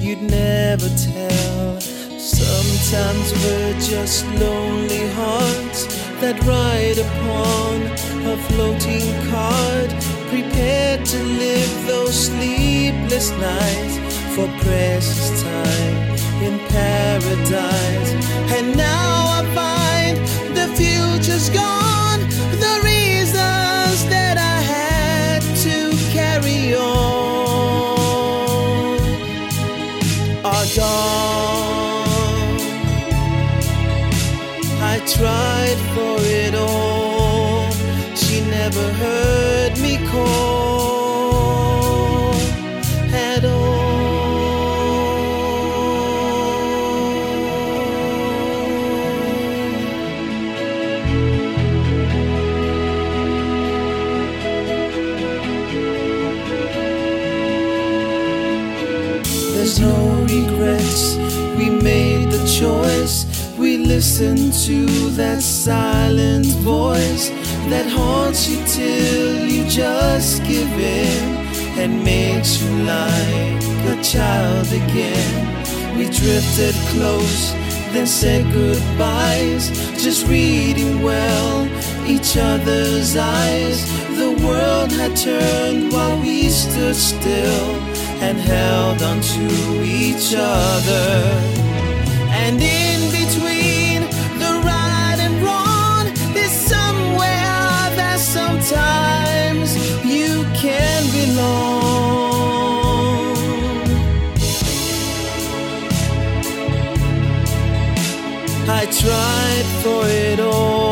you'd never tell. Sometimes we're just lonely hearts that ride upon a floating card, prepared to live those sleepless nights for precious time in paradise. And now never heard me call at all. There's no regrets. We made the choice. We listened to that silent voice that haunts you till you just give in and makes you like a child again. We drifted close, then said goodbyes, just reading well each other's eyes. The world had turned while we stood still and held on to each other. And in I tried for it all.